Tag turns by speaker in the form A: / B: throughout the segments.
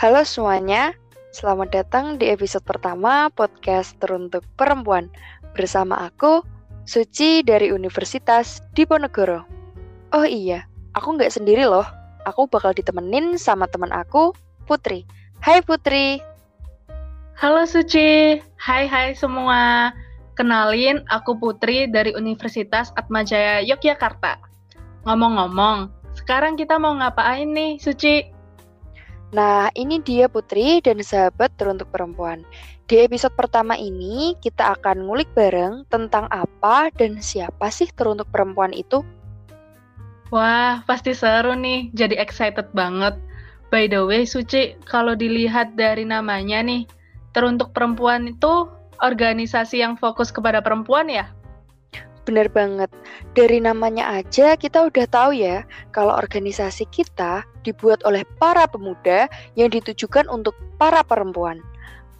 A: Halo semuanya, selamat datang di episode pertama podcast teruntuk perempuan bersama aku, Suci dari Universitas Diponegoro. Oh iya, aku nggak sendiri loh, aku bakal ditemenin sama teman aku, Putri. Hai Putri.
B: Halo Suci, hai hai semua. Kenalin, aku Putri dari Universitas Atmajaya Yogyakarta. Ngomong-ngomong, sekarang kita mau ngapain nih, Suci?
A: Nah, ini dia Putri dan sahabat teruntuk perempuan. Di episode pertama ini, kita akan ngulik bareng tentang apa dan siapa sih teruntuk perempuan itu.
B: Wah, pasti seru nih. Jadi excited banget. By the way, Suci, kalau dilihat dari namanya nih, teruntuk perempuan itu organisasi yang fokus kepada perempuan ya?
A: Bener banget. Dari namanya aja kita udah tahu ya kalau organisasi kita dibuat oleh para pemuda yang ditujukan untuk para perempuan.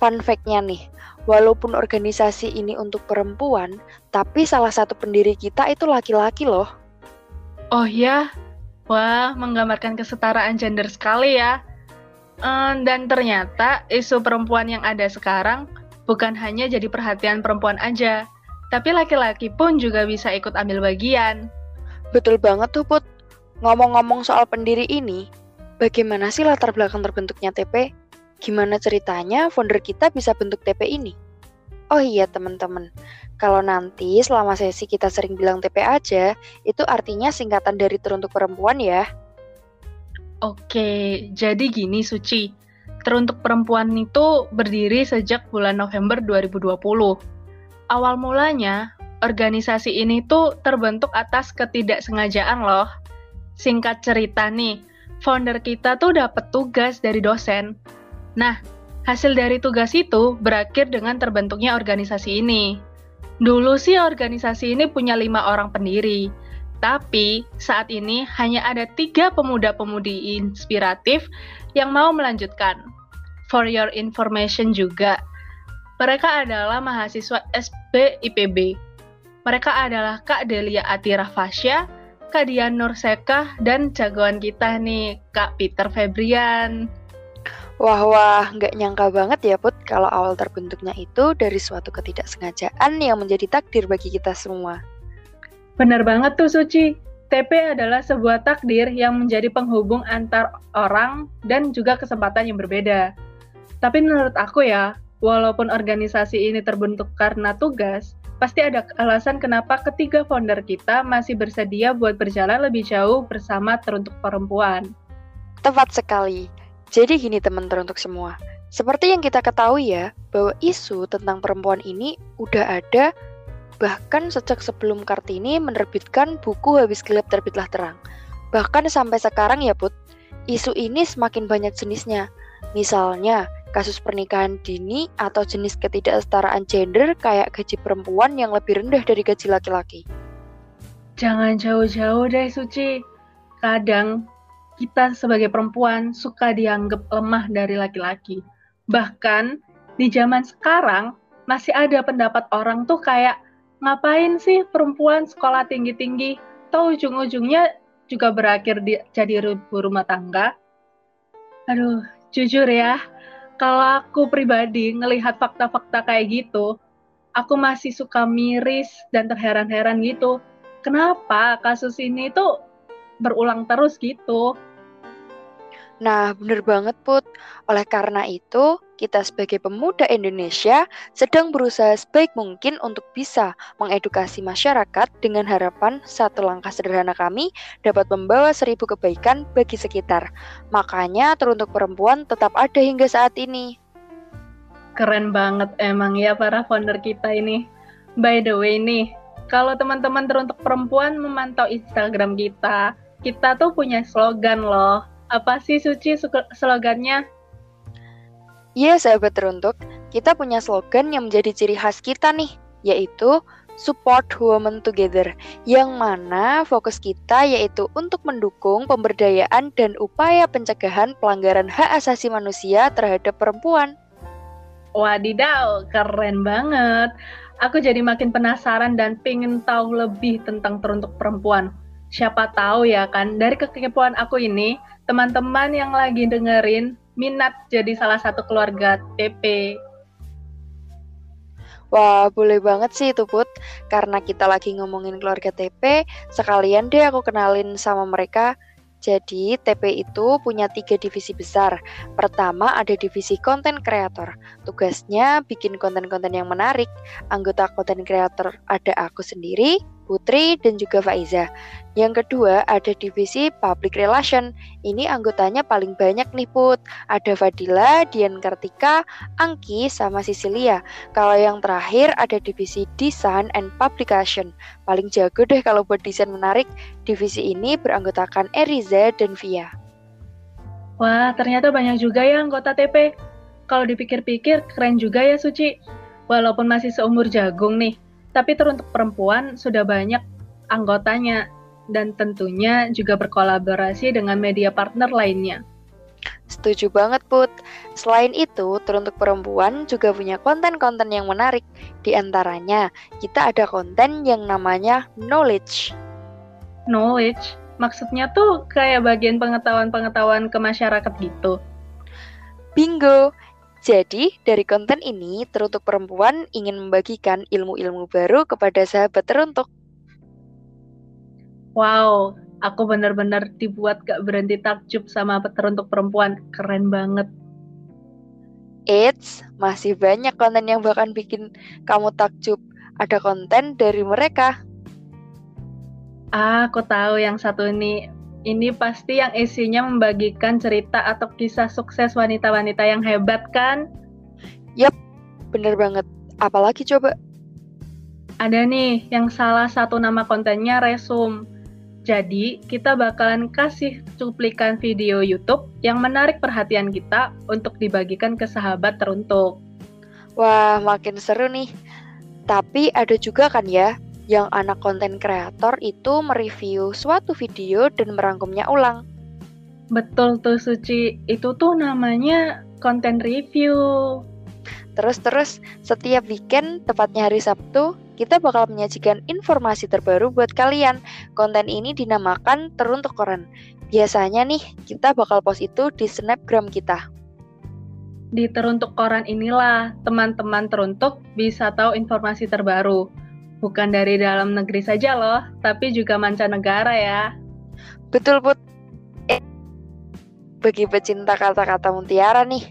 A: Fun fact-nya nih, walaupun organisasi ini untuk perempuan, tapi salah satu pendiri kita itu laki-laki loh.
B: Oh ya? Wah, menggambarkan kesetaraan gender sekali ya. dan ternyata isu perempuan yang ada sekarang bukan hanya jadi perhatian perempuan aja, tapi laki-laki pun juga bisa ikut ambil bagian.
A: Betul banget tuh Put. Ngomong-ngomong soal pendiri ini, bagaimana sih latar belakang terbentuknya TP? Gimana ceritanya founder kita bisa bentuk TP ini? Oh iya teman-teman, kalau nanti selama sesi kita sering bilang TP aja, itu artinya singkatan dari teruntuk perempuan ya.
B: Oke, jadi gini Suci. Teruntuk perempuan itu berdiri sejak bulan November 2020. Awal mulanya, organisasi ini tuh terbentuk atas ketidaksengajaan loh. Singkat cerita nih, founder kita tuh dapat tugas dari dosen. Nah, hasil dari tugas itu berakhir dengan terbentuknya organisasi ini. Dulu sih organisasi ini punya lima orang pendiri, tapi saat ini hanya ada tiga pemuda-pemudi inspiratif yang mau melanjutkan. For your information juga, mereka adalah mahasiswa SB IPB. Mereka adalah Kak Delia Atira Fasya, Kak Dian Nurseka, dan jagoan kita nih, Kak Peter Febrian.
A: Wah wah, nggak nyangka banget ya Put kalau awal terbentuknya itu dari suatu ketidaksengajaan yang menjadi takdir bagi kita semua.
B: Benar banget tuh Suci. TP adalah sebuah takdir yang menjadi penghubung antar orang dan juga kesempatan yang berbeda. Tapi menurut aku ya, walaupun organisasi ini terbentuk karena tugas, pasti ada alasan kenapa ketiga founder kita masih bersedia buat berjalan lebih jauh bersama teruntuk perempuan.
A: Tepat sekali. Jadi gini teman teruntuk semua. Seperti yang kita ketahui ya, bahwa isu tentang perempuan ini udah ada Bahkan sejak sebelum Kartini menerbitkan buku Habis Gelap Terbitlah Terang. Bahkan sampai sekarang ya Put, isu ini semakin banyak jenisnya. Misalnya, kasus pernikahan dini atau jenis ketidaksetaraan gender kayak gaji perempuan yang lebih rendah dari gaji laki-laki.
B: Jangan jauh-jauh deh Suci. Kadang kita sebagai perempuan suka dianggap lemah dari laki-laki. Bahkan di zaman sekarang masih ada pendapat orang tuh kayak ngapain sih perempuan sekolah tinggi-tinggi? Tahu ujung-ujungnya juga berakhir di, jadi rumah tangga. Aduh, jujur ya, kalau aku pribadi ngelihat fakta-fakta kayak gitu, aku masih suka miris dan terheran-heran gitu. Kenapa kasus ini tuh berulang terus gitu?
A: Nah, bener banget Put. Oleh karena itu, kita sebagai pemuda Indonesia sedang berusaha sebaik mungkin untuk bisa mengedukasi masyarakat dengan harapan satu langkah sederhana kami dapat membawa seribu kebaikan bagi sekitar. Makanya teruntuk perempuan tetap ada hingga saat ini.
B: Keren banget emang ya para founder kita ini. By the way nih, kalau teman-teman teruntuk perempuan memantau Instagram kita, kita tuh punya slogan loh apa sih Suci slogannya?
A: Iya sahabat teruntuk, kita punya slogan yang menjadi ciri khas kita nih, yaitu Support Women Together, yang mana fokus kita yaitu untuk mendukung pemberdayaan dan upaya pencegahan pelanggaran hak asasi manusia terhadap perempuan.
B: Wadidaw, keren banget. Aku jadi makin penasaran dan pengen tahu lebih tentang teruntuk perempuan. Siapa tahu ya kan, dari kekepoan aku ini, teman-teman yang lagi dengerin minat jadi salah satu keluarga TP.
A: Wah, boleh banget sih itu Put. Karena kita lagi ngomongin keluarga TP, sekalian deh aku kenalin sama mereka. Jadi, TP itu punya tiga divisi besar. Pertama, ada divisi konten kreator. Tugasnya bikin konten-konten yang menarik. Anggota konten kreator ada aku sendiri, Putri, dan juga Faiza. Yang kedua ada divisi Public Relation. Ini anggotanya paling banyak nih Put. Ada Fadila, Dian Kartika, Angki, sama Sisilia. Kalau yang terakhir ada divisi Design and Publication. Paling jago deh kalau buat desain menarik. Divisi ini beranggotakan Eriza dan Via.
B: Wah, ternyata banyak juga ya anggota TP. Kalau dipikir-pikir keren juga ya Suci. Walaupun masih seumur jagung nih, tapi teruntuk perempuan sudah banyak anggotanya dan tentunya juga berkolaborasi dengan media partner lainnya.
A: Setuju banget, Put. Selain itu, teruntuk perempuan juga punya konten-konten yang menarik. Di antaranya, kita ada konten yang namanya knowledge.
B: Knowledge? Maksudnya tuh kayak bagian pengetahuan-pengetahuan ke masyarakat gitu?
A: Bingo! Jadi, dari konten ini, teruntuk perempuan ingin membagikan ilmu-ilmu baru kepada sahabat teruntuk.
B: Wow, aku benar-benar dibuat gak berhenti takjub sama teruntuk perempuan. Keren banget.
A: Eits, masih banyak konten yang bahkan bikin kamu takjub. Ada konten dari mereka.
B: Ah, aku tahu yang satu ini ini pasti yang isinya membagikan cerita atau kisah sukses wanita-wanita yang hebat kan?
A: Yap, bener banget. Apalagi coba?
B: Ada nih yang salah satu nama kontennya Resum. Jadi, kita bakalan kasih cuplikan video YouTube yang menarik perhatian kita untuk dibagikan ke sahabat teruntuk.
A: Wah, makin seru nih. Tapi ada juga kan ya yang anak konten kreator itu mereview suatu video dan merangkumnya ulang.
B: Betul tuh Suci, itu tuh namanya konten review.
A: Terus-terus setiap weekend, tepatnya hari Sabtu, kita bakal menyajikan informasi terbaru buat kalian. Konten ini dinamakan Teruntuk Koran. Biasanya nih, kita bakal post itu di snapgram kita.
B: Di Teruntuk Koran inilah teman-teman teruntuk bisa tahu informasi terbaru bukan dari dalam negeri saja loh, tapi juga mancanegara ya.
A: Betul, Put. Eh, bagi pecinta kata-kata mutiara nih,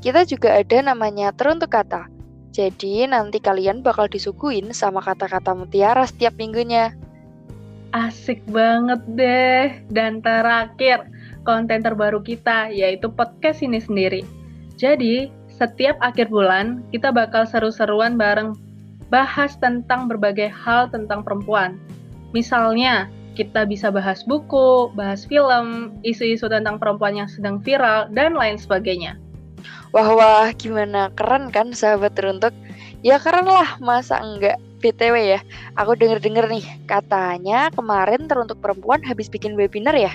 A: kita juga ada namanya teruntuk kata. Jadi nanti kalian bakal disuguhin sama kata-kata mutiara setiap minggunya.
B: Asik banget deh. Dan terakhir, konten terbaru kita yaitu podcast ini sendiri. Jadi, setiap akhir bulan kita bakal seru-seruan bareng bahas tentang berbagai hal tentang perempuan. Misalnya, kita bisa bahas buku, bahas film, isu-isu tentang perempuan yang sedang viral, dan lain sebagainya.
A: Wah wah, gimana keren kan sahabat teruntuk? Ya keren lah, masa enggak? BTW ya, aku denger-denger nih, katanya kemarin teruntuk perempuan habis bikin webinar ya?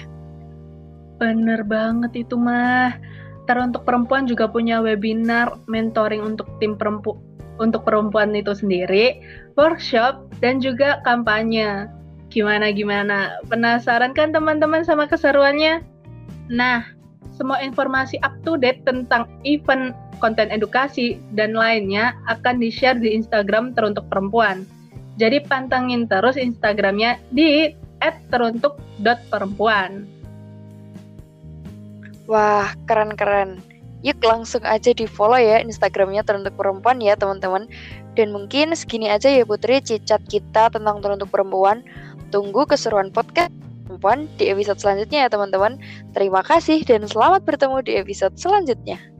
B: Bener banget itu mah. Teruntuk perempuan juga punya webinar mentoring untuk tim perempuan untuk perempuan itu sendiri, workshop, dan juga kampanye. Gimana-gimana? Penasaran kan teman-teman sama keseruannya? Nah, semua informasi up to date tentang event, konten edukasi, dan lainnya akan di-share di Instagram Teruntuk Perempuan. Jadi pantengin terus Instagramnya di @teruntuk.perempuan.
A: Wah, keren-keren yuk langsung aja di follow ya Instagramnya teruntuk perempuan ya teman-teman. Dan mungkin segini aja ya Putri cicat kita tentang teruntuk perempuan. Tunggu keseruan podcast perempuan di episode selanjutnya ya teman-teman. Terima kasih dan selamat bertemu di episode selanjutnya.